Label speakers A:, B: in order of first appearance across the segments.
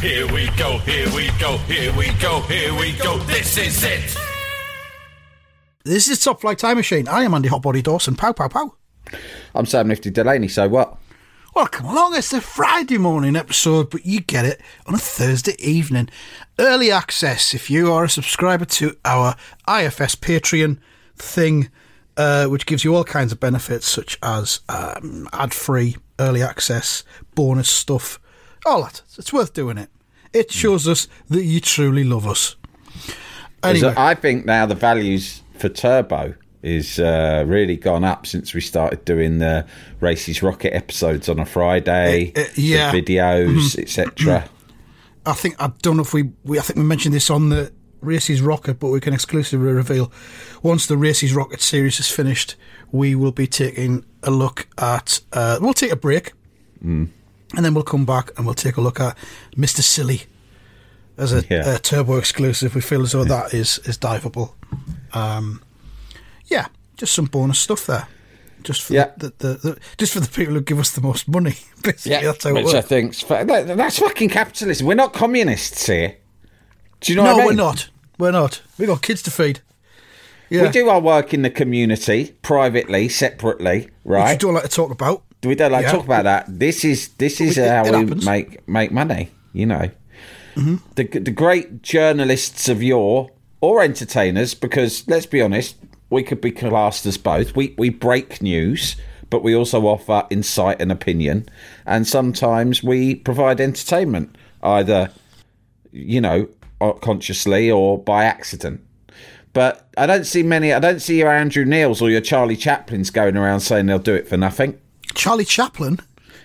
A: Here we go, here we go, here we go, here we go. This is it.
B: This is Top Flight Time Machine. I am Andy Hotbody Dawson. Pow, pow, pow.
C: I'm Sam Nifty Delaney, so what?
B: Welcome along. It's a Friday morning episode, but you get it on a Thursday evening. Early access if you are a subscriber to our IFS Patreon thing, uh, which gives you all kinds of benefits such as um, ad free, early access, bonus stuff, all that. It's worth doing it. It shows us that you truly love us. Anyway,
C: I think now the values for Turbo is uh, really gone up since we started doing the Races Rocket episodes on a Friday,
B: Uh, uh, yeah.
C: the videos, etc.
B: I think I don't know if we, we I think we mentioned this on the Races Rocket, but we can exclusively reveal once the Races Rocket series is finished, we will be taking a look at. Uh, we'll take a break, and then we'll come back and we'll take a look at Mister Silly as a,
C: Yeah.
B: a turbo exclusive. We feel as though that is is diveable. Um, yeah, just some bonus stuff there. Just for
C: Yeah.
B: the, the, the, just for the people who give us the most money. Basically, that's how
C: which I
B: works.
C: think's that's fucking capitalism. We're not communists here. Do you know
B: no,
C: what I mean?
B: we're not. We're not. We got kids to feed. Yeah.
C: We do our work in the community, privately, separately,
B: Which
C: right?
B: you don't like to talk about.
C: We don't like
B: Yeah.
C: to talk about that. This is this is
B: we-
C: how we
B: happens. Mm-hmm.
C: make make money. You know, the the great journalists of yore or entertainers, because let's be honest, we could be classed as both. We we break news, but we also offer insight and opinion, and sometimes we provide entertainment, either you know uh, consciously or by accident. But I don't see many. I don't see your Andrew Neils or your Charlie Chaplins going around saying they'll do it for nothing.
B: Charlie Chaplin.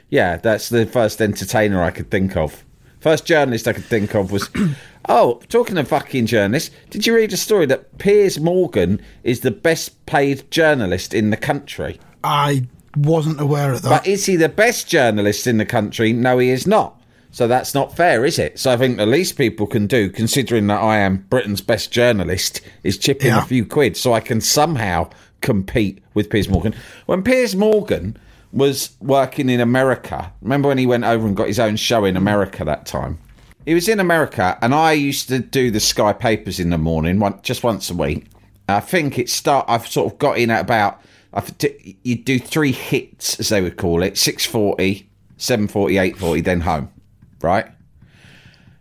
C: Yeah, that's the first entertainer I could think of. First journalist I could think of was. oh, talking of fucking journalists, did you read a story that Piers Morgan is the best paid journalist in the country?
B: I wasn't aware of that.
C: But is he the best journalist in the country? No, he is not. So that's not fair, is it? So I think the least people can do, considering that I am Britain's best journalist, is chip in
B: Yeah.
C: a few quid so I can somehow compete with Piers Morgan. When Piers Morgan was working in America, remember when he went over and got his own show in America that time? He was in America, and I used to do the Sky Papers in the morning, one, just once a week. I think it start. I've sort of got in at about. I've, you do three hits, as they would call it: 640, 740, 840, then home, right?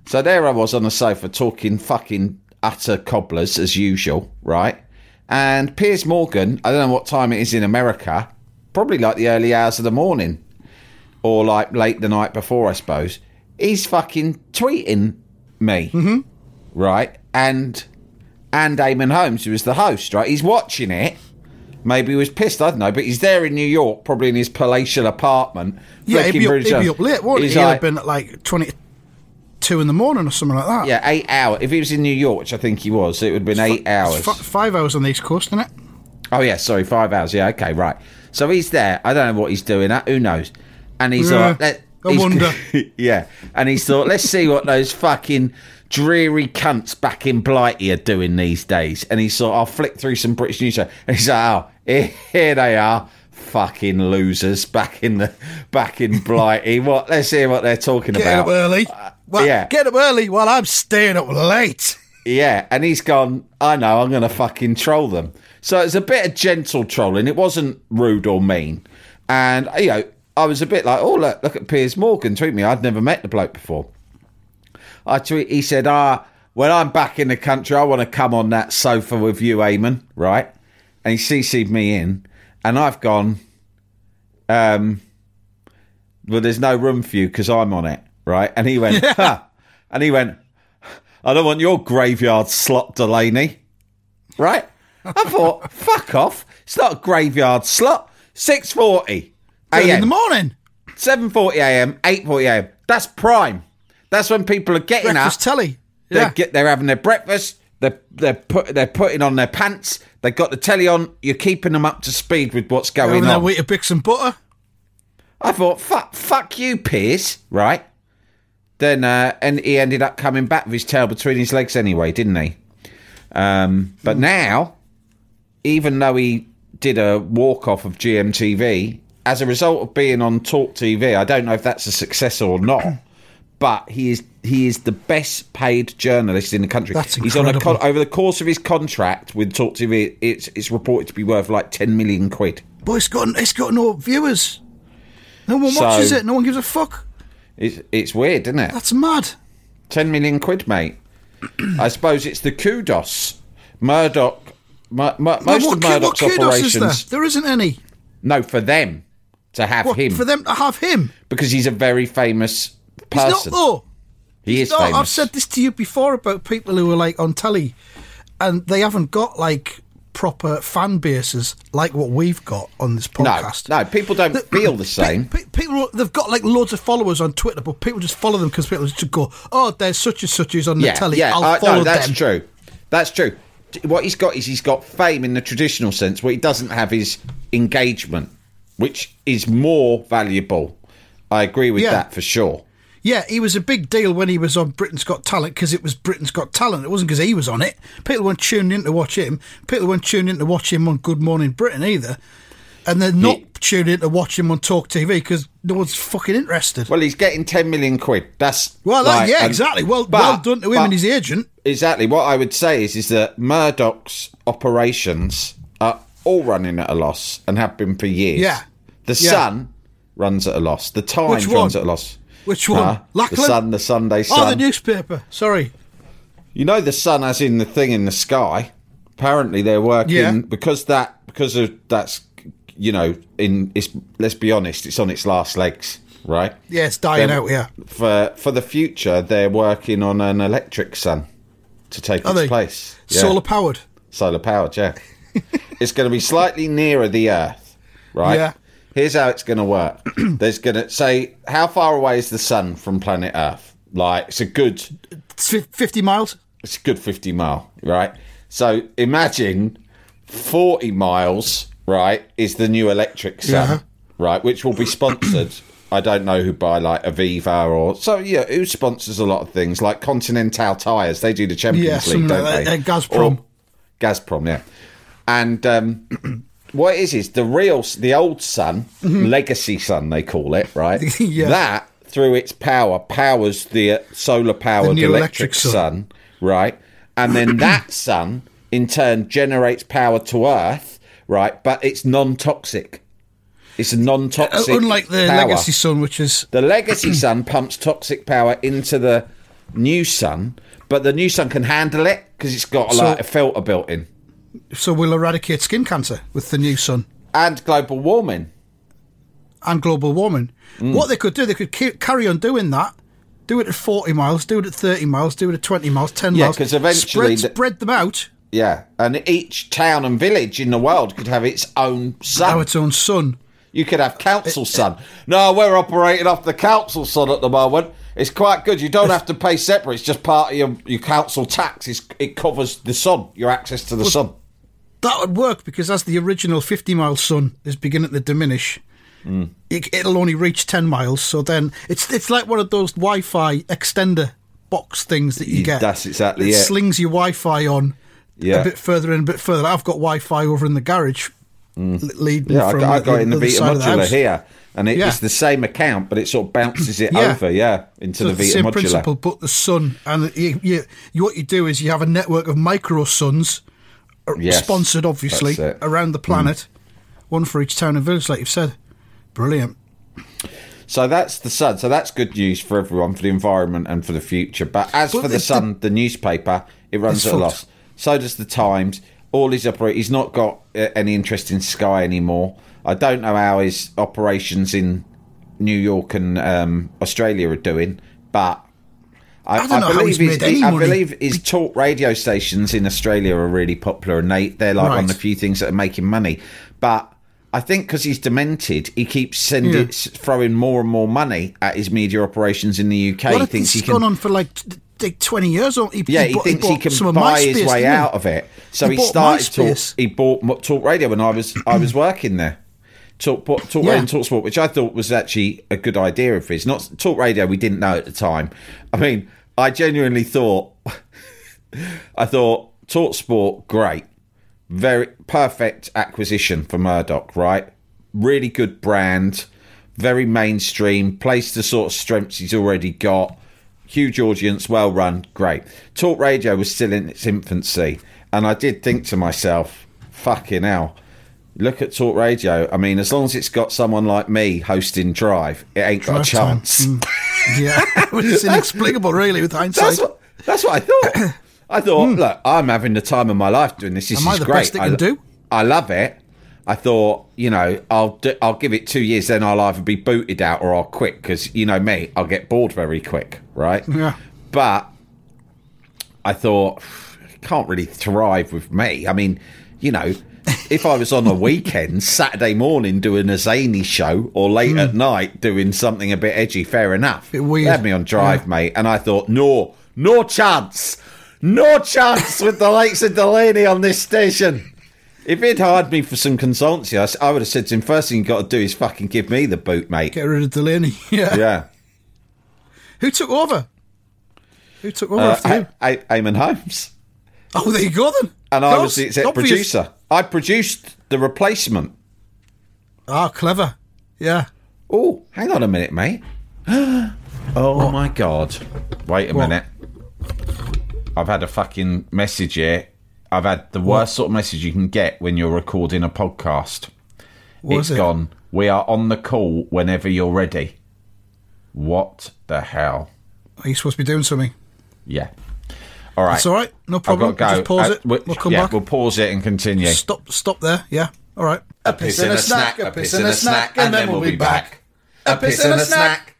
C: So there I was on the sofa talking fucking utter cobblers as usual, right? And Piers Morgan, I don't know what time it is in America, probably like the early hours of the morning or like late the night before, I suppose. He's fucking tweeting me, mm-hmm. right? And and Eamonn Holmes, who was the host, right? He's watching it. Maybe he was pissed, I don't know, but he's there in New York, probably in his palatial apartment.
B: yeah, he'd be, up, he'd be up late, wouldn't
C: He's
B: he? He'd
C: like-
B: have been at like 22 in the morning or something like that.
C: Yeah, eight hours. If he was in New York, which I think he was, it would have been eight
B: It's
C: hours.
B: fi- five hours on the East Coast, isn't it?
C: Oh yeah, sorry, five hours. Yeah, okay, right. So he's there. I don't know what he's doing. uh, Who knows? And he's
B: Yeah,
C: like,
B: I wonder.
C: yeah, and he's thought, let's see what those fucking dreary cunts back in Blighty are doing these days. And he thought, I'll flick through some British news. And he's like, oh, here, they are. Fucking losers back in the back in Blighty. What? Let's hear what they're talking
B: Get
C: about.
B: Get up early. Well,
C: yeah.
B: Get up early while I'm staying up late.
C: Yeah, and he's gone, I know, I'm going to fucking troll them. So it's a bit of gentle trolling. It wasn't rude or mean. And, you know, I was a bit like, oh, look, look at Piers Morgan tweet me. I'd never met the bloke before. I tweet, he said, ah, when I'm back in the country, I want to come on that sofa with you, Eamonn, right? And he CC'd me in, and I've gone, um, well, there's no room for you because I'm on it, right? And he went, ha. And he went, I don't want your graveyard slot, Delaney. Right? I thought, fuck off. It's not a graveyard slot. 6.40
B: Early in the morning.
C: 7:40 a.m., 8:40 a.m. That's prime. That's when people are getting
B: Breakfast
C: up.
B: telly.
C: They
B: Yeah.
C: get they're having their breakfast. They're they're put they're putting on their pants. They've got the telly on. You're keeping them up to speed with what's going
B: Having
C: on.
B: wheat of bix and butter.
C: I thought, fuck, fuck you, Piers. Right. Then uh, and he ended up coming back with his tail between his legs anyway, didn't he? Um, but now, even though he did a walk off of GMTV, as a result of being on Talk TV, I don't know if that's a success or not. But he is he is the best paid journalist in the country.
B: That's
C: He's on a con-
B: incredible.
C: over the course of his contract with Talk TV. It's it's reported to be worth like ten million quid.
B: But it's got it's got no viewers. No one
C: So-
B: watches it. No one gives a fuck.
C: It's it's weird, isn't it?
B: That's mad.
C: 10 million quid, mate. I suppose it's the kudos. Murdoch, Mur- Mur- most
B: Well,
C: of
B: what, what
C: Murdoch's
B: kudos is there? There isn't any.
C: No, for them to have
B: What,
C: him
B: for them to have him?
C: because he's a very famous
B: He's not
C: person.
B: though.
C: he is
B: No,
C: famous.
B: I've said this to you before about people who are like on telly, and they haven't got like proper fan bases like what we've got on this podcast.
C: no, people don't feel the same.
B: Pe- people they've got like loads of followers on Twitter, but people just follow them because people just go, "Oh, there's such and such who's on the
C: yeah,
B: telly.
C: yeah,
B: I'll
C: uh,
B: follow
C: no, that's
B: them."
C: true. That's true. What he's got is he's got fame in the traditional sense. What he doesn't have is engagement, which is more valuable. I agree with
B: Yeah.
C: that for sure.
B: Yeah, he was a big deal when he was on Britain's Got Talent because it was Britain's Got Talent. It wasn't because he was on it. People weren't tuning in to watch him. People weren't tuning in to watch him on Good Morning Britain either. And they're not tuning in to watch him on Talk TV because no one's fucking interested.
C: Well, he's getting 10 million quid. That's
B: Well, that,
C: like-
B: yeah, exactly. Well,
C: but-
B: well done to him
C: but
B: and his agent.
C: Exactly. What I would say is, is that Murdoch's operations are all running at a loss and have been for years.
B: Yeah.
C: The
B: Yeah.
C: Sun runs at a loss. The Times runs at a loss.
B: Which one?
C: Huh? The Sun, the Sunday Sun.
B: Oh, the newspaper. Sorry.
C: You know the sun as in the thing in the sky. Apparently they're working
B: Yeah.
C: because that because of that's you know in it's let's be honest it's on its last legs right
B: Yeah, it's dying
C: They're-
B: out, yeah.
C: for for the future they're working on an electric sun to take
B: Are
C: its
B: they?
C: place Yeah.
B: Solar powered.
C: solar powered yeah it's going to be slightly nearer the earth right
B: Yeah.
C: here's how it's going to work there's going to say how far away is the sun from planet earth like it's a good
B: It's 50 miles.
C: it's a good 50 mile, right? So imagine 40 miles, right, is the new electric sun,
B: Yeah.
C: right, which will be sponsored. I don't know who buy like Aviva or so yeah, who sponsors a lot of things like Continental Tires. They do the Champions
B: Yeah,
C: League, don't
B: like
C: they?
B: Gazprom.
C: Or- Gazprom, yeah. And um, what it is is the real, the old sun, legacy sun they call it, right?
B: Mm-hmm. Yeah.
C: That through its power powers the uh, solar powered
B: new
C: electric,
B: electric sun.
C: sun, right? And then that sun in turn generates power to Earth, right? But it's non-toxic. It's a
B: Uh,
C: non-toxic.
B: unlike the
C: power.
B: Legacy Sun, which is.
C: The legacy sun pumps toxic power into the new sun, but the new sun can handle it because it's got
B: So-
C: like a filter built in
B: So we'll eradicate skin cancer with the new sun.
C: and global warming.
B: and global warming.
C: Mm.
B: What they could do, they could ca- carry on doing that. Do it at 40 miles, do it at 30 miles, do it at 20 miles, 10
C: Yeah,
B: miles.
C: 'cause eventually
B: Spread,
C: the-
B: spread them out.
C: Yeah, and each town and village in the world could have its own sun.
B: Have its own sun.
C: You could have council sun. No, we're operating off the council sun at the moment. It's quite good. You don't have to pay separate. It's just part of your, your council tax. It's, it covers the sun, your access to the sun.
B: That would work because as the original 50 mile sun is beginning to diminish,
C: Mm.
B: it, it'll only reach 10 miles. So then it's it's like one of those Wi Fi extender box things that you get.
C: that's exactly
B: it.
C: it.
B: slings your Wi Fi on
C: Yeah.
B: a bit further and a bit further. I've got Wi Fi over in the garage. L- Leading
C: Mm. Yeah, I
B: from
C: got, I got it in the Vita
B: the
C: Modular here, and it,
B: Yeah.
C: it's the same account, but it sort of bounces it
B: Yeah.
C: over, yeah, into
B: So
C: the
B: the
C: Vita
B: same
C: Modular.
B: principle, but the sun, and you, you, you, what you do is you have a network of micro suns, uh,
C: Yes,
B: sponsored obviously.
C: Mm.
B: around the planet, one for each town and village, like you've said. Brilliant.
C: So that's the Sun. So that's good news for everyone, for the environment and for the future. But as
B: But
C: for the
B: it's
C: Sun, the newspaper, it runs at a loss. So does the Times. All his operate. He's not got uh, any interest in Sky anymore. I don't know how his operations in New York and um, Australia are doing, but. I,
B: I how
C: believe his, I believe his talk radio stations in Australia are really popular, and they they're like one of the few things that are making money. But I think because he's demented, he keeps sending,
B: Yeah.
C: throwing more and more money at his media operations in the UK.
B: Well,
C: he
B: I think
C: he can.
B: gone on for like t- t- 20 years. Or he,
C: yeah, he,
B: bought-
C: thinks he,
B: some
C: can buy
B: MySpace,
C: his way out of it. So
B: He
C: he, started talk. He bought Talk Radio when I was I was working there. Talk, Talk
B: Yeah.
C: Radio and Talk Sport, which I thought was actually a good idea of his. Not Talk Radio, we didn't know at the time. I mean, I genuinely thought, I thought Talk Sport great, very perfect acquisition for Murdoch, right? Really good brand, very mainstream, plays the sort of strengths he's already got. Huge audience, well run, great. Talk radio was still in its infancy, and I did think to myself, fucking hell. Look at Talk Radio. I mean, as long as it's got someone like me hosting Drive, it ain't got a
B: Drive
C: chance. Mm.
B: Yeah, it's inexplicable, really, with hindsight.
C: That's what that's what I thought. I thought, mm. look, I'm having the time of my life doing this. This.
B: Am I
C: is
B: the
C: great.
B: best it can
C: I,
B: do?
C: I love it. I thought, you know, I'll do, I'll give it two years, then I'll either be booted out or I'll quit because you know me, I'll get bored very quick, right?
B: Yeah.
C: But I thought, can't really thrive with me. I mean, you know, if I was on a weekend, Saturday morning doing a zany show or late at mm. night doing something a bit edgy, fair enough.
B: Bit weird.
C: They had me on drive,
B: Yeah.
C: mate, and I thought, no, no chance, no chance with the likes of Delaney on this station. If he'd hired me for some consultancy, I would have said to him, first thing you got to do is fucking give me the boot, mate.
B: Get rid of Delaney. Yeah.
C: Yeah.
B: Who took over? Who took over
C: Uh,
B: after you?
C: A- A- Eamonn Holmes.
B: Oh, there you go then.
C: And I
B: course,
C: was the exec
B: obvious.
C: producer. I produced the replacement.
B: Ah, clever. Yeah.
C: Oh, hang on a minute, mate. oh my god. Wait a minute. I've had a fucking message here. I've had the worst sort of message you can get when you're recording a podcast.
B: What
C: It's
B: it?
C: gone. We are on the call whenever you're ready. What the hell?
B: Are you supposed to be doing something?
C: Yeah. All right.
B: It's all right. No
C: I've
B: problem.
C: got to go.
B: Just pause
C: Uh,
B: it.
C: we-
B: We'll come
C: yeah,
B: back.
C: we'll pause it and continue.
B: Stop. Stop there. Yeah. All right.
C: A piss and a snack, a piss and a snack, and then we'll be back. A piss and a snack.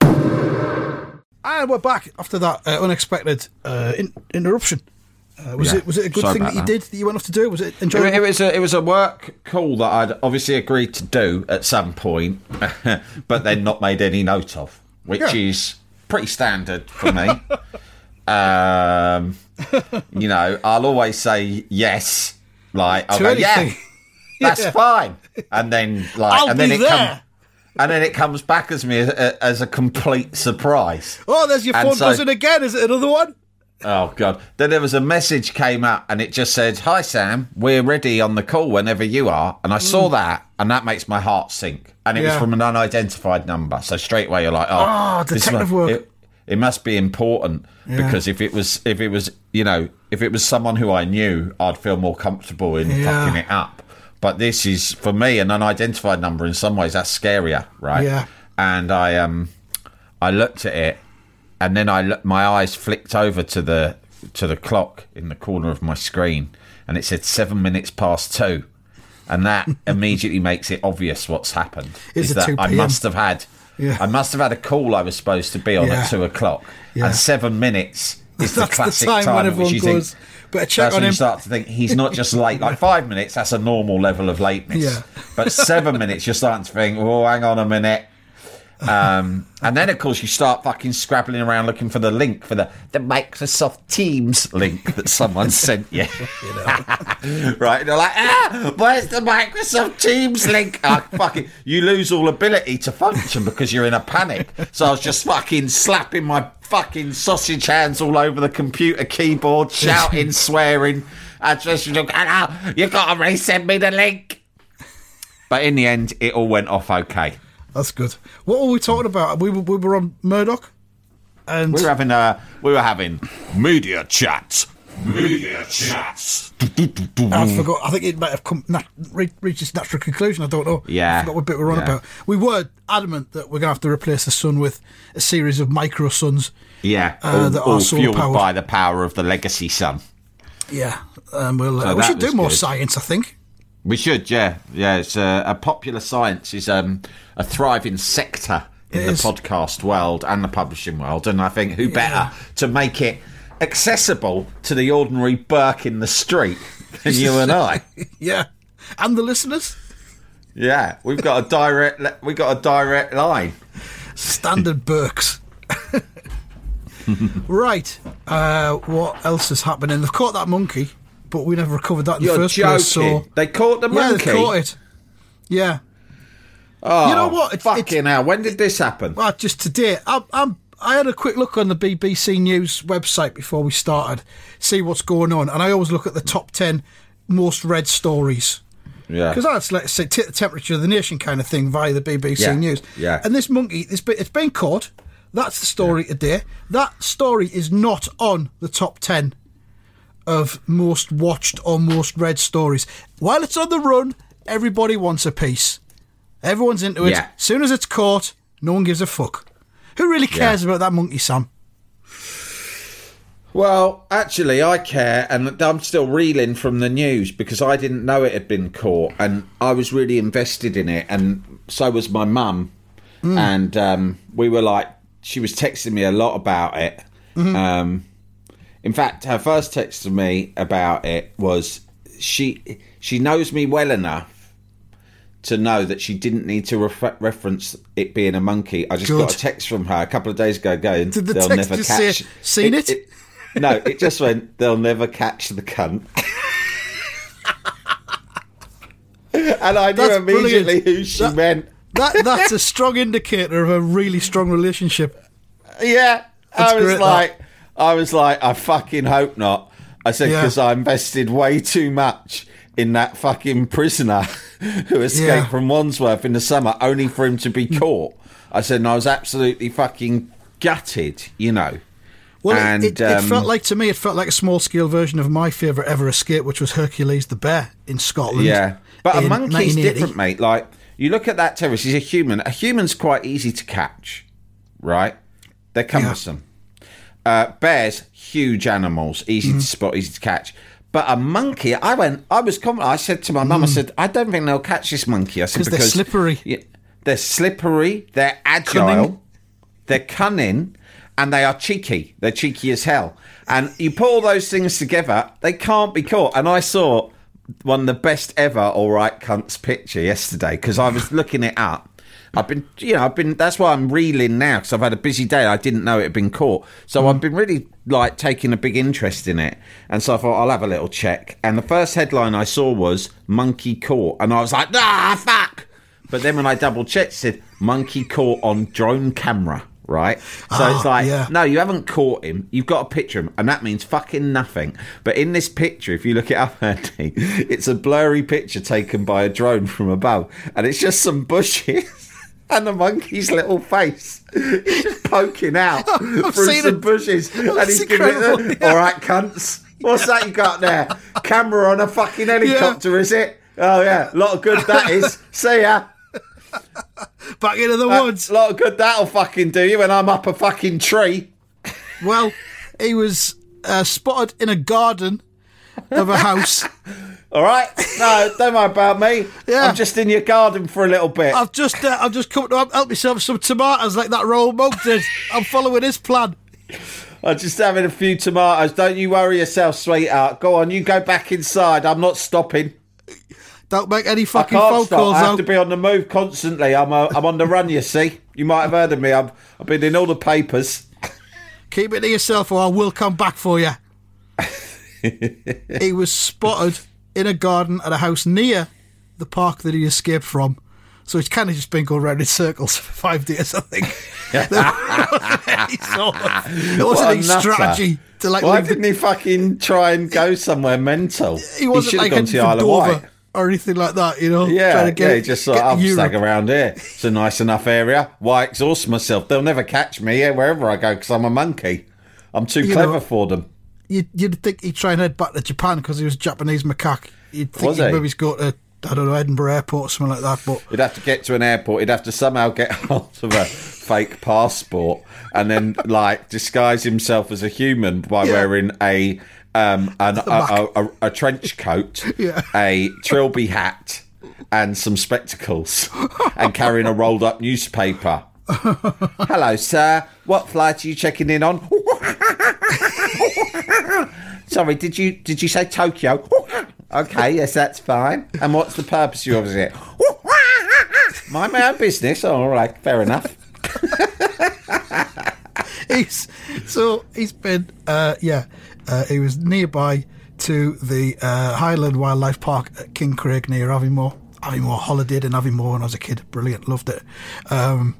B: And we're back after that uh, unexpected uh, in- interruption. Uh, was
C: Yeah.
B: it was it a good
C: Sorry
B: thing that
C: about
B: you
C: that.
B: did that you went off to do? Was it
C: It,
B: enjoyable?
C: it was a it was a work call that I'd obviously agreed to do at some point, but then not made any note of, which
B: Yeah.
C: is pretty standard for me. um, you know, I'll always say yes, like I'll go, yeah, that's
B: Yeah.
C: fine, and then like,
B: I'll
C: and then it comes. And then it comes back as me as, as a complete surprise.
B: oh, there's your phone
C: so-
B: buzzing again. Is it another one?
C: Oh god! Then there was a message came up, and it just said, "Hi Sam, we're ready on the call whenever you are." And I saw that, and that makes my heart sink. And it was
B: Mm. Yeah.
C: from an unidentified number, so straight away you're like, "Oh,
B: Ah,
C: this
B: detective
C: mu-
B: work.
C: It, it must be important because if it was, if it was, you know, if it was someone who I knew, I'd feel more comfortable in
B: Yeah.
C: fucking it up. But this is for me an unidentified number. In some ways, that's scarier, right?
B: Yeah.
C: And I um, I looked at it and then I my eyes flicked over to the to the clock in the corner of my screen, and it said seven minutes past two, and that immediately makes it obvious what's happened.
B: Is
C: is that
B: 2
C: I must have had,
B: Yeah.
C: I must have had a call I was supposed to be on
B: Yeah.
C: at two o'clock,
B: Yeah.
C: and seven minutes is the
B: That's the
C: classic
B: time when
C: at which you think.
B: "Better check
C: that's
B: on
C: when
B: him."
C: you start to think he's not just late. Like five minutes, that's a normal level of lateness.
B: Yeah.
C: But seven minutes, you're starting to think, oh, hang on a minute. Um, and then, of course, you start fucking scrabbling around looking for the link for the, the Microsoft Teams link that someone sent you. right? And you're like, ah, where's the Microsoft Teams link? Ah, fucking, you lose all ability to function because you're in a panic. So I was just fucking slapping my fucking sausage hands all over the computer keyboard, shouting, swearing. I just, you've got to resend me the link. But in the end, it all went off okay.
B: That's good. What were we talking about? We were, we were on Murdoch, and
C: We were having uh, we were having media chats. Media chats.
B: I forgot. I think it might have come nat- re- reached its natural conclusion. I don't know.
C: Yeah.
B: I forgot what bit we were on
C: Yeah.
B: about. We were adamant that we're going to have to replace the sun with a series of micro suns.
C: Yeah,
B: Uh,
C: all,
B: that are
C: fueled
B: powered.
C: by the power of the legacy sun.
B: Yeah, um, we'll, uh,
C: So
B: we should do more
C: good.
B: science. I think.
C: We should, yeah, yeah. It's uh, a popular science is um, a thriving sector in
B: It
C: the
B: is.
C: podcast world and the publishing world, and I think who better to make it accessible to the ordinary Burke in the street than you and I.
B: Yeah, and the listeners.
C: Yeah, we've got a direct. We got a direct line.
B: Standard Burks. right. Uh, what else is happening? They've caught that monkey, but we never recovered that in
C: You're
B: the first
C: joking.
B: place. So
C: They caught the
B: yeah,
C: monkey.
B: they caught it. Yeah.
C: Oh,
B: You know what? It's-
C: fucking
B: it's-
C: hell! When did this happen?
B: Well, just today, I'm, I'm, I had a quick look on the BBC News website before we started, see what's going on, and I always look at the top ten most read stories
C: Yeah,
B: because that's let's say take the temperature of the nation kind of thing via the BBC
C: Yeah,
B: News.
C: yeah.
B: And this monkey, it's been, it's been caught. That's the story today. That story is not on the top ten of most watched or most read stories. While it's on the run, everybody wants a piece. Everyone's into it.
C: Yeah.
B: soon as it's caught, no one gives a fuck. Who really cares about that monkey, Sam?
C: Well, actually, I care, and I'm still reeling from the news because I didn't know it had been caught, and I was really invested in it, and so was my mum, and um, we were like, she was texting me a lot about it. Um, in fact, her first text to me about it was she she knows me well enough to know that she didn't need to refer- reference it being a monkey. I just got a text from her a couple of days ago going,
B: Did the
C: "They'll
B: text
C: never catch."
B: say, "Seen it?"
C: no, it just went, "They'll never catch the cunt." and I knew
B: That's
C: immediately
B: brilliant.
C: who she
B: That-
C: meant.
B: That that's a strong indicator of a really strong relationship.
C: Yeah,
B: That's
C: I was
B: great, that.
C: I was like, I fucking hope not. I said
B: Yeah.
C: because I invested way too much in that fucking prisoner who escaped
B: Yeah.
C: from Wandsworth in the summer, only for him to be caught. I said, and I was absolutely fucking gutted, you know.
B: Well,
C: And,
B: it, it, it
C: um,
B: felt like to me, it felt like a small scale version of my favourite ever escape, which was Hercules the bear in Scotland.
C: Yeah, but a monkey's different, mate. Like you look at that terrorist, he's a human. A human's quite easy to catch, right? They're cumbersome. Uh, bears, huge animals, easy
B: Mm-hmm.
C: to spot, easy to catch. But a monkey, I went. I was confident. I said to my mum, I said, I don't think they'll catch this monkey. I said
B: because they're slippery.
C: Yeah, they're slippery. They're agile.
B: Cunning.
C: They're cunning. And they are cheeky. They're cheeky as hell. And you put all those things together, they can't be caught. And I saw one of the best ever all right cunts picture yesterday because I was looking it up. I've been, you know, I've been. That's why I'm reeling now because I've had a busy day. I didn't know it had been caught, so I've been really like taking a big interest in it. And so I thought I'll have a little check. And the first headline I saw was "Monkey Caught," and I was like, "Ah, fuck!" But then when I double checked, it said "Monkey Caught on drone camera." Right, so
B: Ah,
C: it's like,
B: yeah.
C: no, you haven't caught him. You've got a picture of him, and that means fucking nothing. But in this picture, if you look it up, Andy, it's a blurry picture taken by a drone from above, and it's just some bushes and the monkey's little face. He's poking out through some
B: it.
C: bushes, and he's giving it. The,
B: yeah.
C: All right, cunts. What's that you got there? Camera on a fucking helicopter, is it? Oh yeah, lot of good that is. See ya.
B: Back into the
C: A
B: woods.
C: lot of good that'll fucking do you when I'm up a fucking tree.
B: Well, he was uh, spotted in a garden of a house.
C: All right, no, don't worry about me.
B: Yeah.
C: I'm just in your garden for a little bit.
B: I've just uh, I've just come to help myself with some tomatoes like that Royal Monk did. I'm following his plan.
C: I'm just having a few tomatoes. Don't you worry yourself, sweetheart. Go on, you go back inside. I'm not stopping.
B: Don't make any
C: I
B: fucking
C: can't
B: phone
C: stop.
B: calls
C: I have
B: out.
C: to be on the move constantly. I'm uh, I'm on the run. You see, you might have heard of me. I've I've been in all the papers.
B: Keep it to yourself, or I will come back for you. he was spotted in a garden at a house near the park that he escaped from. So he's kind of just been going round in circles for five days, I think. there wasn't any, sort of, there wasn't
C: What a
B: strategy to like
C: Why didn't he fucking try and go somewhere mental?
B: he wasn't
C: have
B: like
C: gone to the Isle of Wight.
B: or anything like that, you know.
C: Yeah,
B: to get,
C: yeah, just I'll
B: to
C: stag around here. It's a nice enough area. Why exhaust myself? They'll never catch me yeah, wherever I go because I'm a monkey. I'm too
B: You
C: clever
B: know-
C: for them.
B: You'd, you'd think he'd try and head back to Japan because he was Japanese macaque. You'd think
C: Was
B: he'd
C: he?
B: maybe go to, I don't know, Edinburgh Airport or something like that. But
C: He'd have to get to an airport. He'd have to somehow get hold of a fake passport and then, like, disguise himself as a human by
B: Yeah.
C: wearing a um an, a, a, a, a trench coat,
B: Yeah.
C: a trilby hat, and some spectacles, and carrying a rolled up newspaper. Hello, sir. What flight are you checking in on? Sorry, did you did you say Tokyo? Okay, yes, that's fine. And what's the purpose of your visit? My own business. All right, fair enough.
B: he's so he's been uh, yeah uh, he was nearby to the uh, Highland Wildlife Park at Kincraig near Aviemore. Aviemore holidayed in Aviemore when I was a kid. Brilliant, loved it. Um,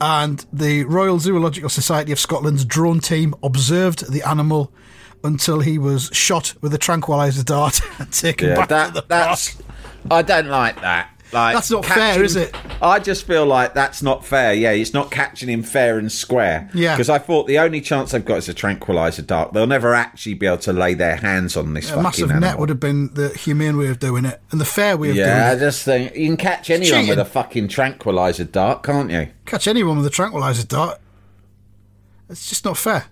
B: and the Royal Zoological Society of Scotland's drone team observed the animal until he was shot with a tranquilizer dart and taken
C: Yeah,
B: back to the
C: that's.
B: park.
C: I don't like that. Like
B: That's not fair, is it?
C: I just feel like that's not fair. Yeah, it's not catching him fair and square.
B: Yeah.
C: because I thought the only chance they've got is a tranquilizer dart. They'll never actually be able to lay their hands on this
B: A
C: fucking
B: massive
C: animal.
B: net would have been the humane way of doing it, and the fair way of
C: yeah,
B: doing it.
C: Yeah, I just think you can catch anyone with a fucking tranquilizer dart, can't you?
B: Catch anyone with a tranquilizer dart. It's just not fair.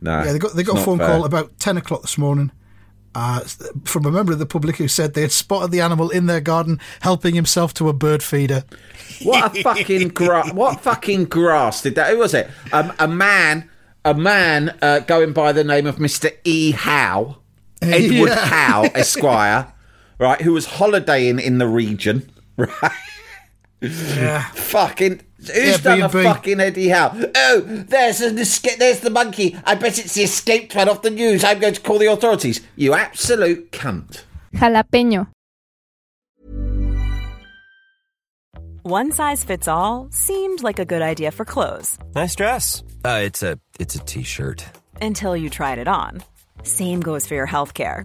C: No.
B: Yeah, they got they got a phone
C: fair.
B: call about ten o'clock this morning uh, from a member of the public who said they had spotted the animal in their garden helping himself to a bird feeder.
C: What a fucking grass! What fucking grass did that? Who was it? Um, a man, a man uh, going by the name of Mister E. Howe, Edward
B: Yeah.
C: Howe, Esquire, right? Who was holidaying in the region, right?
B: Yeah,
C: Fucking. Who's done a fucking Eddie Howe? Oh, there's an escape. There's the monkey. I bet it's the escaped one off the news. I'm going to call the authorities. You absolute cunt.
D: Jalapeño.
E: One size fits all seemed like a good idea for clothes
F: Nice dress. Uh, it's a it's a t-shirt.
E: until you tried it on. Same goes for your healthcare.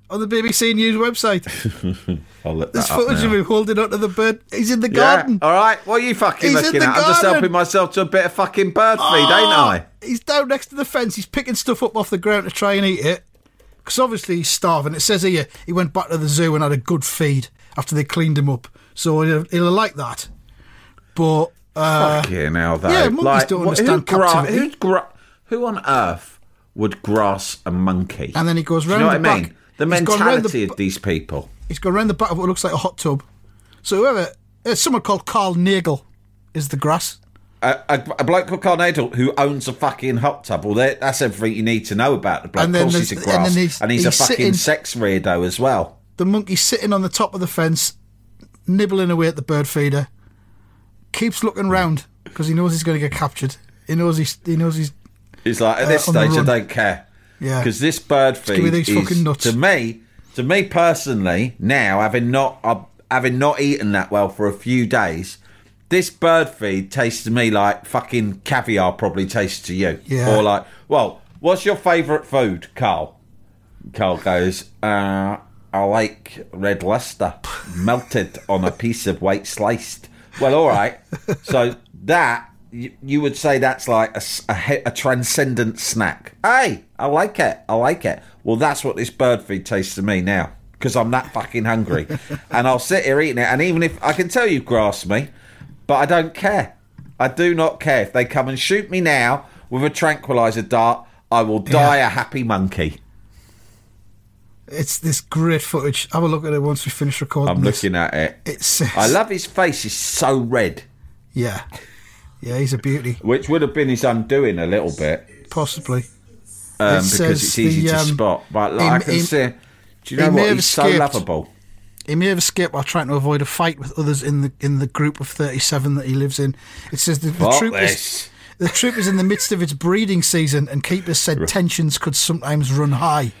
B: on the BBC News website.
C: I'll look
B: There's
C: that up
B: footage
C: now.
B: of him holding onto the bird. He's in the
C: Yeah,
B: garden.
C: all right. What are you fucking
B: He's
C: looking
B: the
C: at? I'm just helping myself to a bit of fucking bird feed, ain't I?
B: He's down next to the fence. He's picking stuff up off the ground to try and eat it. Because obviously he's starving. It says here he went back to the zoo and had a good feed after they cleaned him up. So he'll, he'll like that. But uh,
C: Fucking hell, though.
B: yeah, monkeys don't understand
C: who gra-
B: captivity.
C: who's gra- who on earth would grass a monkey?
B: and then he goes
C: Do you
B: round
C: know what
B: the
C: I mean? The
B: He's
C: mentality
B: the
C: of these people.
B: He's gone round the back of what looks like a hot tub. So whoever, uh, someone called Carl Nagel is the grass.
C: A, a, a bloke called Carl Nagel who owns a fucking hot tub. Well, that- that's everything you need to know about the bloke.
B: And
C: Of course, he's a grass,
B: and
C: and,
B: then
C: he's,
B: he's-
C: a fucking
B: sitting-
C: sex weirdo as well.
B: The monkey's sitting on the top of the fence, nibbling away at the bird feeder. Keeps looking round because he knows he's going to get captured. He knows he's he knows he's
C: He's like, at this
B: Uh, on
C: stage, I don't care.
B: Yeah.
C: Because this bird feed
B: give me these
C: is,
B: fucking nuts.
C: to me, to me personally, now having not uh, having not eaten that well for a few days, this bird feed tastes to me like fucking caviar probably tastes to you.
B: Yeah.
C: Or like, well, what's your favourite food, Carl? Carl goes, uh, I like red Leicester melted on a piece of white sliced. Well, all right. So that you, you would say that's like a, a a transcendent snack. Hey, I like it. I like it. Well, that's what this bird feed tastes to me now because I'm that fucking hungry, and I'll sit here eating it. And even if I can tell you grass me, but I don't care. I do not care if they come and shoot me now with a tranquilizer dart. I will die a happy monkey.
B: it's this great footage. Have a look at it once we finish recording.
C: I'm
B: this.
C: looking at it.
B: It says,
C: I love his face. He's so red,
B: Yeah, yeah, he's a beauty.
C: which would have been his undoing a little bit
B: Possibly.
C: um,
B: It
C: because it's easy
B: the,
C: to
B: um,
C: spot. But like,
B: he-
C: I can
B: he-
C: see. Do you know what?
B: have
C: He's so
B: escaped.
C: lovable.
B: He may have escaped while trying to avoid a fight with others in the in the group of 37 that he lives in. It says the, the troop
C: this.
B: is the troop is in the midst of its breeding season, and keepers said tensions could sometimes run high.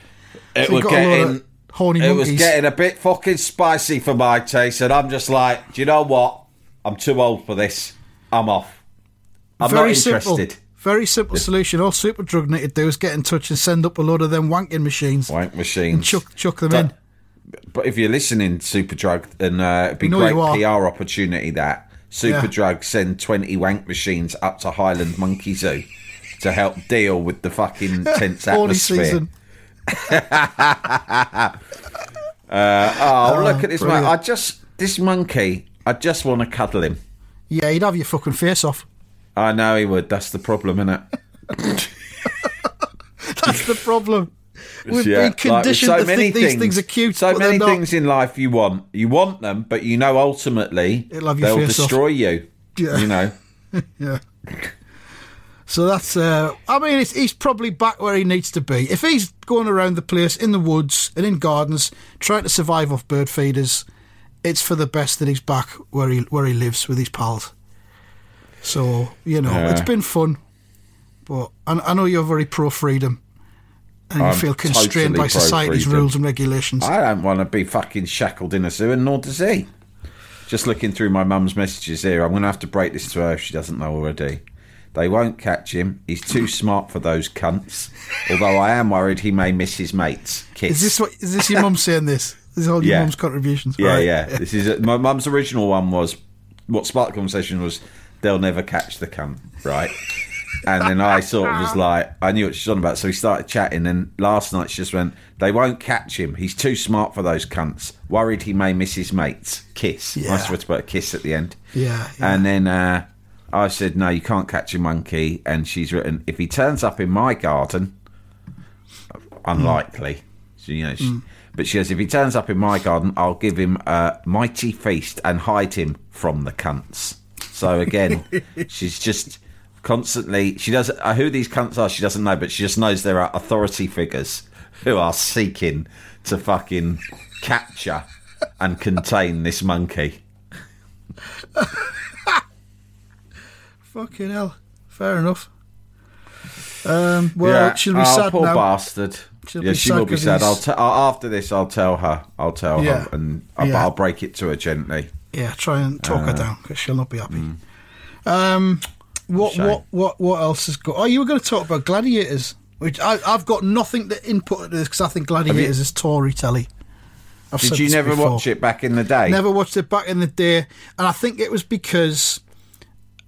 C: It
B: So
C: was
B: got a lot of
C: getting.
B: horny
C: It was getting a bit fucking spicy for my taste, and I'm just like, do you know what? I'm too old for this. I'm off. I'm
B: Very
C: not
B: simple. Very simple solution. All Superdrug need to do is get in touch and send up a load of them wanking machines
C: Wank machines.
B: chuck chuck them
C: But-
B: in.
C: But if you're listening, Superdrug, and uh, it'd be great. PR opportunity that Superdrug send 20 wank machines up to Highland Monkey Zoo to help deal with the fucking tense atmosphere.
B: season.
C: Oh, look at this
B: brilliant.
C: man! I just this monkey. I just want to cuddle him.
B: Yeah, you'd have your fucking face off.
C: I know he would. That's the problem, isn't it?
B: That's the problem. We've
C: Yeah,
B: been
C: like with
B: conditioned to think these things are cute,
C: So many things in life you want. You want them, but you know ultimately
B: It'll have your
C: they'll destroy you.
B: Yeah.
C: You know.
B: Yeah. So that's. Uh, I mean, it's, he's probably back where he needs to be. If he's going around the place in the woods and in gardens trying to survive off bird feeders, it's for the best that he's back where he where he lives with his pals. So you know,
C: Yeah.
B: it's been fun, but I, I know you're very pro freedom, and you
C: I'm
B: feel constrained
C: totally
B: by society's rules and regulations.
C: I don't want to be fucking shackled in a zoo, and nor does he. Just looking through my mum's messages here, I'm going to have to break this to her if she doesn't know already. They won't catch him. He's too smart for those cunts. Although I am worried he may miss his mates. Kiss.
B: is this what? Is this your mum saying this? This is all your
C: Yeah.
B: mum's contributions.
C: Yeah,
B: right?
C: yeah. This is my mum's original one was what sparked the conversation was they'll never catch the cunt, right? And then I sort of was like, I knew what she's on about, so we started chatting. And last night she just went, "They won't catch him. He's too smart for those cunts. Worried he may miss his mates. Kiss.
B: Yeah.
C: Nice to put a kiss at the end.
B: Yeah, yeah.
C: And then uh, I said, "No, you can't catch a monkey." And she's written, "If he turns up in my garden, unlikely." So, you know, she, but she says, "If he turns up in my garden, I'll give him a mighty feast and hide him from the cunts." So again, she's just constantly. She doesn't. Uh, who these cunts are, she doesn't know, but she just knows there are authority figures who are seeking to fucking capture and contain this monkey.
B: Fucking hell. Fair enough. Um, well,
C: Yeah.
B: she'll be
C: oh,
B: sad
C: poor
B: now.
C: bastard.
B: She'll
C: yeah, she will be sad. I'll
B: he's-
C: t- I'll, after this, I'll tell her. I'll tell
B: Yeah.
C: her, and I'll,
B: Yeah.
C: I'll break it to her gently.
B: Yeah, try and talk
C: Uh,
B: her down because she'll not be happy.
C: mm.
B: Um, what
C: Shame.
B: what what what else has got? Oh, you were going to talk about Gladiators, which I, I've got nothing to input into this because I think Gladiators is Tory telly. I've
C: Did you never
B: before.
C: watch it back in the day?
B: Never watched it back in the day, and I think it was because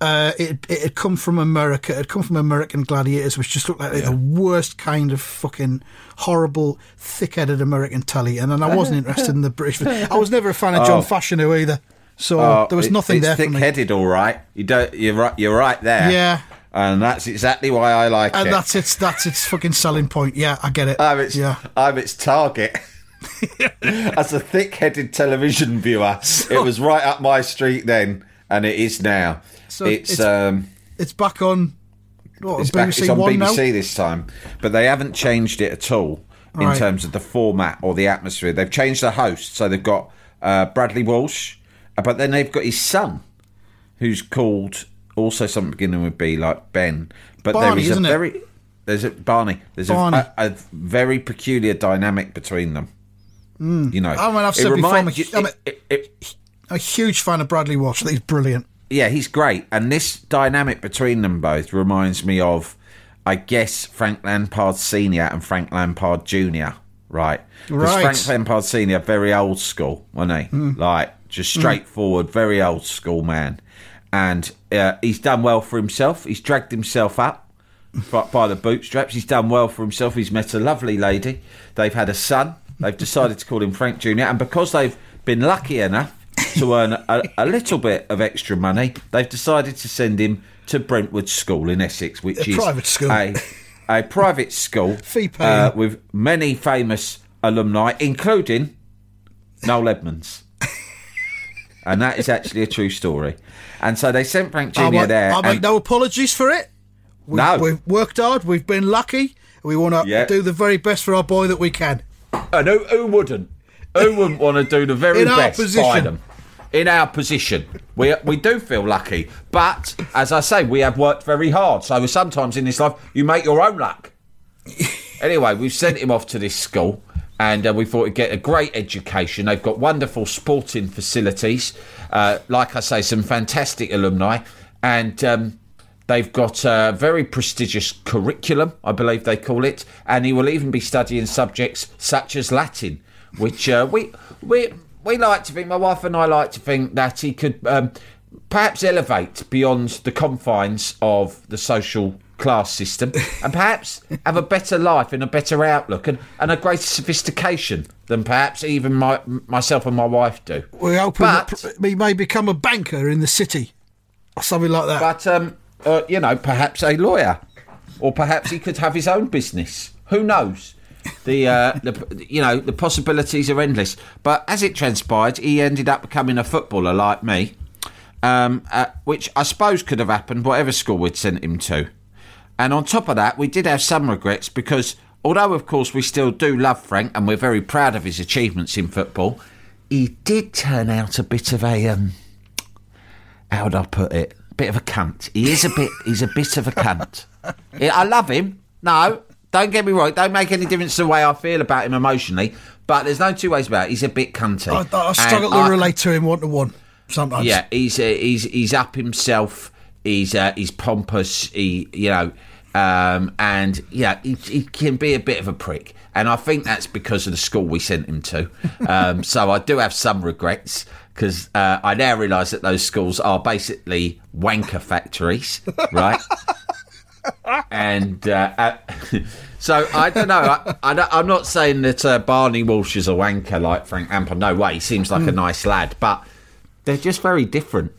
B: uh, it it had come from America. It had come from American gladiators, which just looked like the worst kind of fucking horrible, thick-headed American telly. And then I wasn't interested in the British. I was never a fan of John
C: Oh.
B: Fashanu either, so
C: Oh,
B: there was nothing
C: it's
B: there
C: thick-headed, all right. You don't. You're right. You're right there.
B: Yeah.
C: And that's exactly why I like
B: And
C: it.
B: that's its that's its fucking selling point. Yeah, I get it.
C: I'm its.
B: yeah.
C: I'm its target. As a thick-headed television viewer, it was right up my street then, and it is now.
B: So
C: it's,
B: it's-
C: um.
B: It's back on. What,
C: It's,
B: BBC
C: back, it's on BBC
B: now.
C: this time, but they haven't changed it at all in
B: Right.
C: terms of the format or the atmosphere. They've changed the host, so they've got uh, Bradley Walsh, Uh, but then they've got his son, who's called also something beginning with B, like Ben. But there
B: Barney,
C: is a
B: isn't it?
C: very there's a Barney. There's a-
B: Barney.
C: A, a very peculiar dynamic between them. Hmm. You know.
B: I mean, I've said before, I'm a-
C: you-
B: I'm a-
C: it- it- it-
B: A huge fan of Bradley Walsh. He's brilliant.
C: yeah, he's great. And this dynamic between them both reminds me of, I guess, Frank Lampard Senior and Frank Lampard Junior. Right,
B: Right.
C: Frank Lampard Senior very old school, wasn't he? Hmm. Like just straightforward, very old school man. And uh, he's done well for himself. He's dragged himself up by, by the bootstraps. He's done well for himself. He's met a lovely lady. They've had a son. They've decided to call him Frank Jr. And because they've been lucky enough to earn a, a little bit of extra money, they've decided to send him to Brentwood School in Essex, which
B: A
C: is
B: private school.
C: a, a private school
B: Fee paying.
C: uh, with many famous alumni, including Noel Edmonds. And that is actually a true story. And so they sent Frank Jr.
B: I make,
C: there.
B: I make
C: and-
B: no apologies for it. We,
C: No.
B: We've worked hard. We've been lucky. We want to
C: Yeah.
B: do the very best for our boy that we can.
C: And who, who wouldn't? Who wouldn't want to do the very
B: In our
C: best by
B: position.
C: them? In our position, we we do feel lucky, but as I say, we have worked very hard. So sometimes in this life, you make your own luck. anyway, we've sent him off to this school, and uh, we thought we'd get a great education. They've got wonderful sporting facilities, uh, like I say, some fantastic alumni, and um, They've got a very prestigious curriculum, I believe they call it, and he will even be studying subjects such as Latin, which uh, we we we like to think. My wife and I like to think that he could um, perhaps elevate beyond the confines of the social class system, and perhaps have a better life and a better outlook and, and a greater sophistication than perhaps even my myself and my wife do.
B: We're hoping that he may become a banker in the city or something like that.
C: But um, uh, you know, perhaps a lawyer, or perhaps he could have his own business. Who knows? The, uh, the you know the possibilities are endless. But as it transpired, he ended up becoming a footballer like me, um, uh, which I suppose could have happened whatever school we'd sent him to. And on top of that, we did have some regrets because although of course we still do love Frank and we're very proud of his achievements in football, he did turn out a bit of a um, how would I put it? A bit of a cunt. He is a bit. He's a bit of a cunt. I love him. No, don't get me wrong. Don't make any difference to the way I feel about him emotionally. But there's no two ways about it. He's a bit cunty.
B: I, I
C: And
B: struggle to
C: I-
B: relate to him one to one sometimes.
C: Yeah, he's uh, he's he's up himself. He's uh, he's pompous. He you know, um, and yeah, he, he can be a bit of a prick. And I think that's because of the school we sent him to. Um, so I do have some regrets because uh, I now realise that those schools are basically wanker factories, right? and uh, uh, so I don't know. I, I'm not saying that uh, Barney Walsh is a wanker like Frank Lampard. No way. He seems like a
B: Hmm.
C: nice lad, but they're just very different.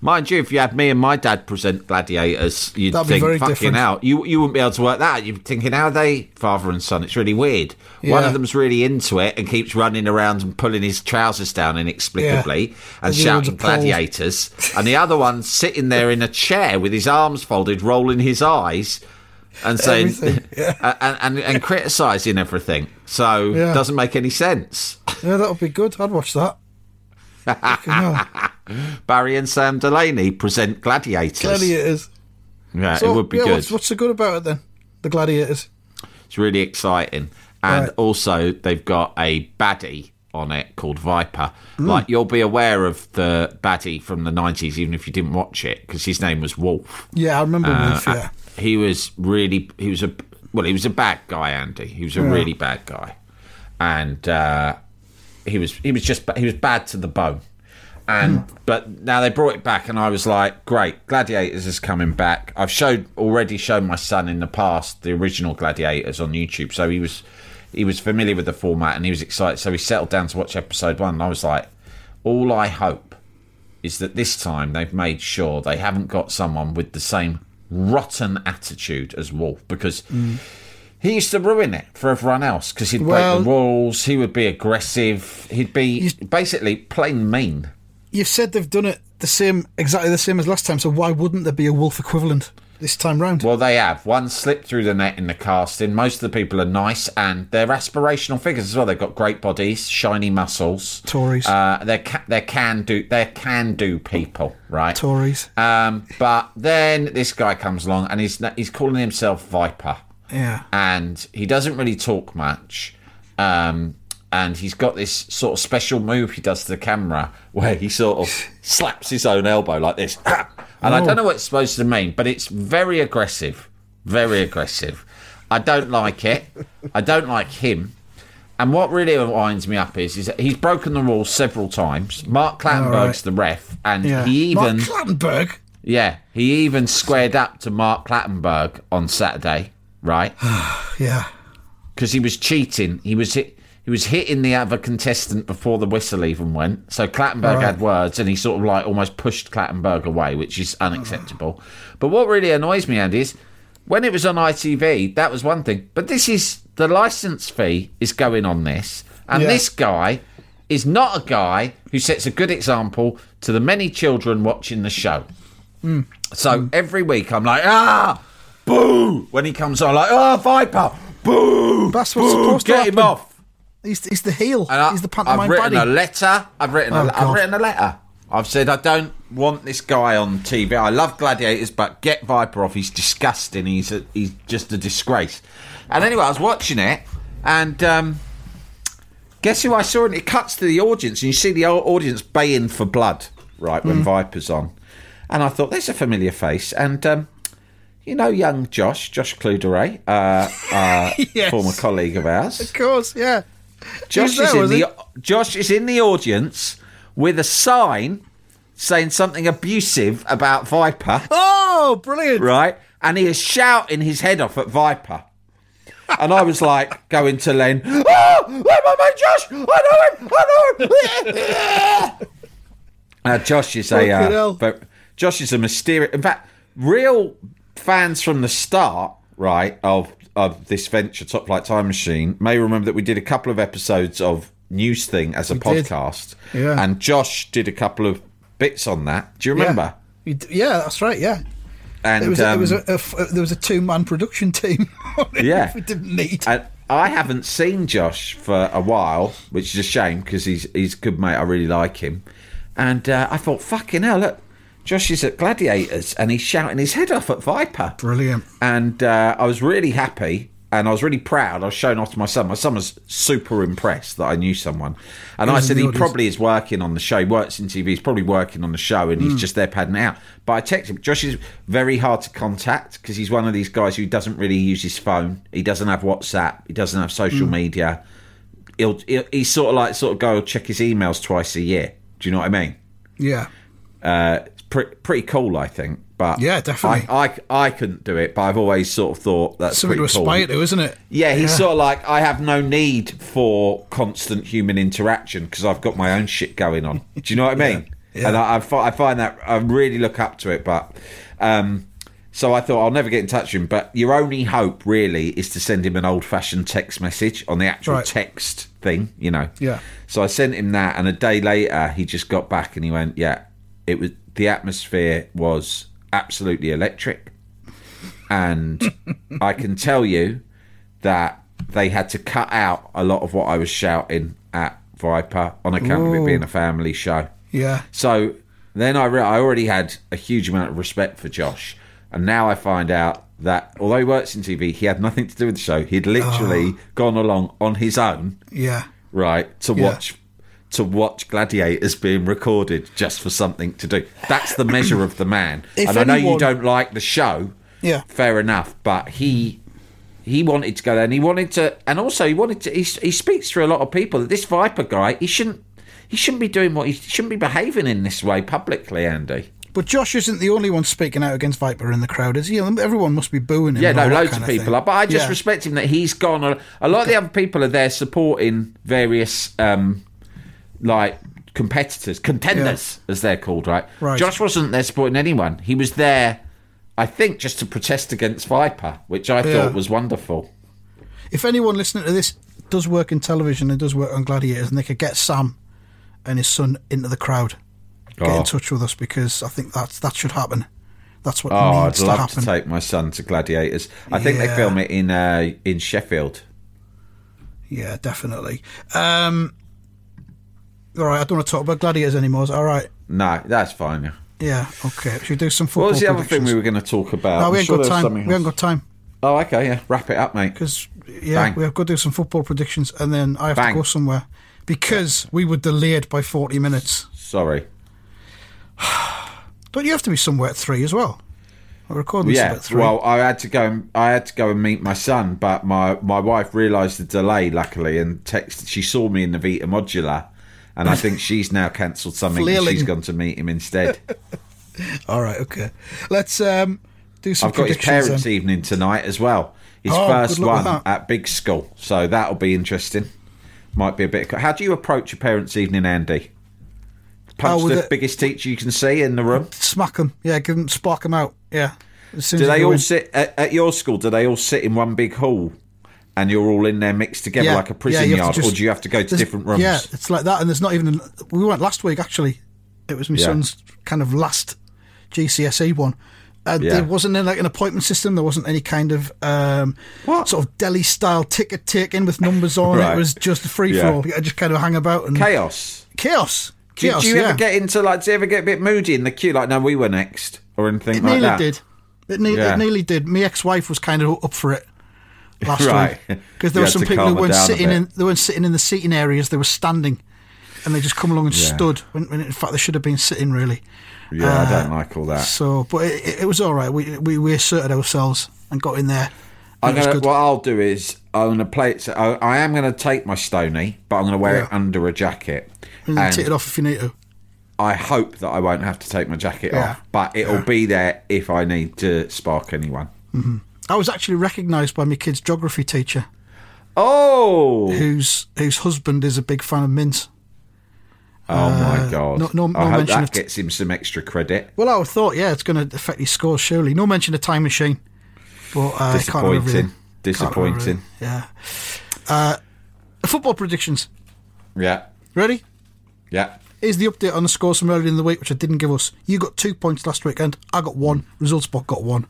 C: Mind you, if you had me and my dad present gladiators, you'd
B: That'd
C: think, fucking
B: different.
C: hell, you you wouldn't be able to work that. out. You'd be thinking, how are they father and son? It's really weird. One of them's really into it and keeps running around and pulling his trousers down inexplicably
B: Yeah.
C: and
B: And
C: shouting gladiators, and the other one's sitting there in a chair with his arms folded, rolling his eyes. And saying
B: yeah.
C: and, and, and criticising everything, so
B: Yeah.
C: doesn't make any sense.
B: Yeah, that would be good. I'd watch that.
C: Barry and Sam Delaney present gladiators.
B: Gladiators.
C: Yeah,
B: So,
C: it would be
B: yeah,
C: good.
B: What's, what's so good about it then? The Gladiators.
C: It's really exciting. And
B: Right.
C: also, they've got a baddie on it called Viper.
B: Hmm.
C: Like, you'll be aware of the baddie from the 90s, even if you didn't watch it, because his name was Wolf.
B: Yeah, I remember
C: Uh,
B: Wolf, yeah.
C: He was really, he was a, well, he was a bad guy, Andy. He was a
B: Yeah.
C: really bad guy. And uh, he was, he was just, he was bad to the bone. And
B: Hmm.
C: but now they brought it back, and I was like, "Great, Gladiators is coming back." I've showed already shown my son in the past the original Gladiators on YouTube, so he was he was familiar with the format and he was excited. So he settled down to watch episode one, and I was like, "All I hope is that this time they've made sure they haven't got someone with the same rotten attitude as Wolf because." He used to ruin it for everyone else because he'd
B: Well-
C: break the rules. He would be aggressive. He'd be basically plain mean.
B: You've said they've done it the same, exactly the same as last time, so why wouldn't there be a Wolf equivalent this time round?
C: Well, they have. One slipped through the net in the casting. Most of the people are nice and they're aspirational figures as well. They've got great bodies, shiny muscles.
B: Tories.
C: Uh, they're ca- they're can do they're can do people, right?
B: Tories.
C: Um, but then this guy comes along and he's he's calling himself Viper,
B: Yeah.
C: and he doesn't really talk much. Um, and he's got this sort of special move he does to the camera where he sort of slaps his own elbow like this. And I
B: Oh.
C: don't know what it's supposed to mean, but it's very aggressive. Very aggressive. I don't like it. I don't like him. And what really winds me up is, is that he's broken the rules several times. Mark Clattenburg's
B: right.
C: the ref, and
B: Yeah.
C: he even
B: Mark Clattenburg?
C: yeah, he even squared up to Mark Clattenburg on Saturday, right?
B: Yeah.
C: Because he was cheating. He was hit, he was hitting the other contestant before the whistle even went. So Clattenburg
B: Right.
C: had words, and he sort of like almost pushed Clattenburg away, which is unacceptable. But what really annoys me, Andy, is when it was on ITV, that was one thing. But this is the license fee is going on this, and
B: Yeah.
C: this guy is not a guy who sets a good example to the many children watching the show. So every week I'm like, ah, boo. When he comes on, like, ah, Viper, boo.
B: That's what's
C: boo,
B: supposed to
C: Get him off.
B: He's, he's the heel.
C: I,
B: he's the pantomime I've
C: written
B: baddie.
C: a letter. I've written.
B: Oh,
C: a, I've written a letter. I've said I don't want this guy on TV. I love gladiators, but get Viper off. He's disgusting. He's a, he's just a disgrace. And anyway, I was watching it, and um, guess who I saw? And it cuts to the audience, and you see the audience baying for blood, right when Viper's on. and I thought there's a familiar face, and um, you know, young Josh, Josh Cluderet, uh, uh,
B: Yes.
C: former colleague of ours.
B: Of course, yeah.
C: Josh
B: there,
C: is in the Josh is in the audience with a sign saying something abusive about Viper,
B: Oh, brilliant.
C: right? And he is shouting his head off at Viper. And I was like going to Len, oh, oh my mate Josh, I know him, I know him. uh, Josh is a uh, but Josh is a mysterious. In fact, real fans from the start, right, of of this venture, Top Flight Time Machine, may remember that we did a couple of episodes of News Thing as a
B: did.
C: podcast,
B: Yeah.
C: and Josh did a couple of bits on that. Do you remember?
B: Yeah, yeah that's right, yeah.
C: And
B: It was, a, it was
C: um,
B: a, a there was a two man production team. on it,
C: Yeah.
B: we didn't need.
C: And I haven't seen Josh for a while, which is a shame because he's he's a good mate. I really like him. And uh, I thought, fucking hell, look, Josh is at Gladiators and he's shouting his head off at Viper.
B: Brilliant.
C: And uh, I was really happy and I was really proud. I was showing off to my son. My son was super impressed that I knew someone. And I said he
B: audience.
C: probably is working on the show. He works in TV. He's probably working on the show and he's
B: Hmm.
C: just there padding out. But I texted him. Josh is very hard to contact because he's one of these guys who doesn't really use his phone. He doesn't have WhatsApp. He doesn't have social
B: Hmm.
C: media. He'll, he'll he's sort of like sort of go check his emails twice a year. Do you know what I mean?
B: Yeah.
C: Uh, pre- pretty cool, I think. But
B: Yeah, definitely.
C: I, I, I couldn't do it, but I've always sort of thought that's
B: Something to
C: pretty cool.
B: aspire to, isn't it?
C: Yeah, he's sort of like I have no need for constant human interaction because I've got my own shit going on. Do you know what I mean?
B: Yeah.
C: And I, I, I find that I really look up to it. But um, so I thought I'll never get in touch with him. But your only hope really is to send him an old-fashioned text message on the actual
B: Right.
C: text thing. You know.
B: Yeah.
C: So I sent him that, and a day later he just got back and he went, "Yeah, it was the atmosphere was absolutely electric." and I can tell you that they had to cut out a lot of what I was shouting at Viper on account of it being a family show.
B: Yeah.
C: So then I re- I already had a huge amount of respect for Josh, and now I find out that although he works in TV, he had nothing to do with the show. He'd literally oh. gone along on his own,
B: Yeah.
C: right, to
B: Yeah.
C: watch to watch Gladiators being recorded just for something to do. That's the measure of the man.
B: If
C: and I know you don't like the show,
B: Yeah.
C: fair enough. But he he wanted to go there, and he wanted to, and also he wanted to. He, he speaks to a lot of people. That this Viper guy, he shouldn't he shouldn't be doing what he shouldn't be behaving in this way publicly, Andy.
B: But Josh isn't the only one speaking out against Viper in the crowd, is he? Everyone must be booing him.
C: Yeah, no, loads of people
B: thing.
C: are, but I just
B: Yeah.
C: respect him that he's gone. A, a lot of the other people are there supporting various um like competitors, contenders as they're called, right?
B: Right.
C: Josh wasn't there supporting anyone. He was there. I think just to protest against Viper, which I
B: Yeah.
C: thought was wonderful.
B: If anyone listening to this does work in television and does work on Gladiators, and they could get Sam and his son into the crowd, get
C: Oh.
B: in touch with us because I think that's that should happen. That's what
C: Oh, I'd
B: needs to
C: love
B: happen.
C: to take my son to Gladiators. I think they film it in uh, in Sheffield.
B: Yeah, definitely. Um, all right, I don't want to talk about Gladiators anymore. Is that all right?
C: No, that's fine. yeah.
B: Yeah, okay. Should we do some football?
C: What was the other thing we were going to talk about?
B: No,
C: I'm
B: we ain't
C: sure
B: got time. We haven't got time
C: Oh, okay, yeah. Wrap it up, mate.
B: because yeah,
C: Bang.
B: we have got to do some football predictions, and then I have
C: Bang.
B: to go somewhere because we were delayed by forty minutes.
C: Sorry.
B: Don't you have to be somewhere at three as well? Recording this
C: Yeah,
B: at three.
C: well, I had to go. And, I had to go and meet my son, but my my wife realised the delay, luckily, and texted. She saw me in the Vita Modular, and I think she's now cancelled something. and she's gone to meet him instead.
B: all right, okay. Let's um, do some
C: I've got his parents'
B: then.
C: evening tonight as well. His
B: Oh,
C: first
B: good luck with
C: one at Big School, so that'll be interesting. Might be a bit. How do you approach your parents' evening, Andy? Punch
B: Oh,
C: the
B: it-
C: biggest teacher you can see in the room.
B: Smack them, yeah. Give them, spark them out, yeah.
C: Do they all
B: in.
C: sit at, at your school? Do they all sit in one big hall, and you're all in there mixed together
B: Yeah,
C: like a prison
B: to
C: yard,
B: just-
C: or do you have to go to different rooms?
B: Yeah, it's like that, and there's not even. We went last week actually. It was my
C: Yeah.
B: son's kind of last GCSE one. Uh,
C: Yeah.
B: There wasn't like an appointment system. There wasn't any kind of um,
C: What?
B: sort of deli style ticket taking with numbers on.
C: Right.
B: It was just a free for
C: Yeah.
B: all. You just kind of hang about and
C: Chaos.
B: chaos.
C: Do, you-
B: Chaos.
C: do you
B: yeah.
C: ever get into like? Do you ever get a bit moody in the queue? Like, no, we were next, or anything
B: It
C: like
B: nearly
C: that.
B: did. It, ne-
C: Yeah.
B: it nearly did. My ex-wife was kind of up for it last
C: Right.
B: week because there were some people who weren't sitting in. They weren't sitting in the seating areas. They were standing. and they just come along and
C: Yeah.
B: stood when, when in fact they should have been sitting really.
C: Yeah, I
B: Uh,
C: don't like all that.
B: So, but it, it- was all right. We, we we asserted ourselves and got in there.
C: I'm gonna, what I'll do is I'm gonna play it. So I, I am gonna take my Stony, but I'm gonna wear it under a jacket,
B: and
C: and
B: take it off if you need to.
C: I hope that I won't have to take my jacket
B: Yeah.
C: off. But it'll be there if I need to spark anyone.
B: I was actually recognised by my kid's geography teacher,
C: Oh,
B: whose whose husband is a big fan of mince.
C: oh my god!
B: no- no- no
C: I hope
B: mention
C: that
B: of-
C: gets him some extra credit.
B: Well, I thought, yeah, it's going to affect his scores surely. No mention of time machine, but uh.
C: Disappointing. Disappointing.
B: Yeah. Uh, football predictions.
C: Yeah,
B: Ready?
C: yeah.
B: Here's the update on the scores from earlier in the week, which I didn't give us. You got two points last weekend. I got one. Results Spot got one.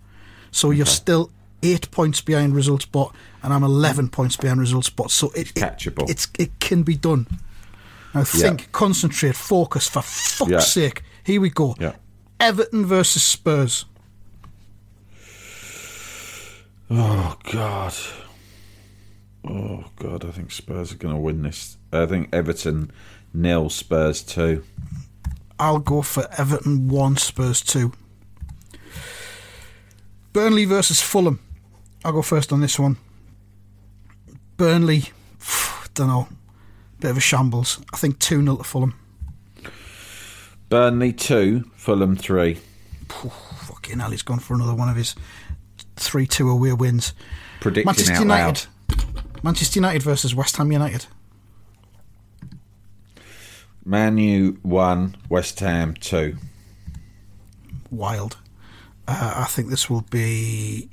B: So you're still eight points behind Results Spot, and I'm 11 mm. points behind Results Spot. So it, it-
C: catchable.
B: it's it can be done. Now think, concentrate, focus. For fuck's
C: Yeah.
B: sake, here we go.
C: Yeah.
B: Everton versus Spurs.
C: Oh god. Oh god, I think Spurs are going to win this. I think Everton nil, Spurs two.
B: I'll go for Everton 1, Spurs 2. Burnley versus Fulham. I'll go first on this one. Burnley, don't know, bit of a shambles. I think 2 0 to Fulham.
C: Burnley two, Fulham three.
B: Fucking hell, he's gone for another one of his 3 2 away wins.
C: Predicting
B: Manchester United. Manchester United versus West Ham United.
C: Man U one, West Ham two.
B: Wild. Uh, I think this will be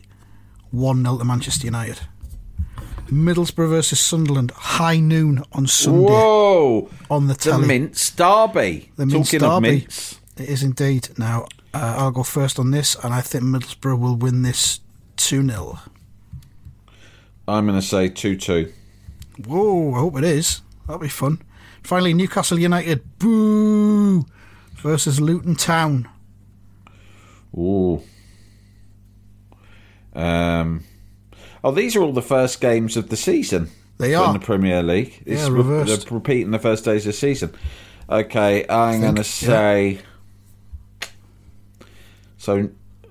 B: 1 0 to Manchester United. Middlesbrough versus Sunderland, high noon on Sunday.
C: Whoa!
B: on the
C: The
B: telly.
C: Mince Derby.
B: The Mince
C: Talking of
B: Derby.
C: mince.
B: It is indeed. Now, uh, I'll go first on this, and I think Middlesbrough will win this 2 0.
C: I'm going to say two two.
B: Whoa, I hope it is. That'll be fun. Finally, Newcastle United, boo, versus Luton Town.
C: Ooh. Um. Oh, these are all the first games of the season.
B: They are in
C: the Premier League. It's
B: Yeah,
C: re-
B: reversed.
C: they're repeating the first days of the season. Okay, I'm going to
B: think, yeah.
C: say. So,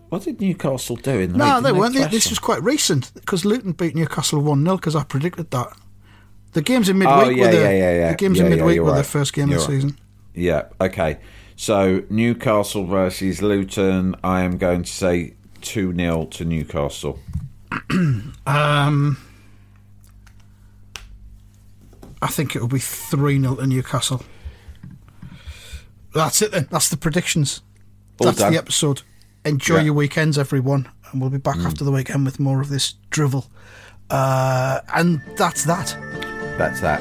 C: what did Newcastle do in the
B: No, they weren't. They, this was quite recent because Luton beat Newcastle 1 0 because I predicted that. The games in midweek
C: Oh, yeah,
B: were the,
C: yeah, yeah,
B: the games in midweek were the first game
C: You're
B: of the
C: right.
B: season.
C: Yeah. Okay. So Newcastle versus Luton. I am going to say two 0 to Newcastle.
B: Um, I think it will be 3 0 to Newcastle. That's it then. That's the predictions.
C: All
B: That's
C: done.
B: the episode. Enjoy
C: Yeah. Mm.
B: your weekends, everyone. And we'll be back after the weekend with more of this drivel. Uh, and that's that.
C: That's that.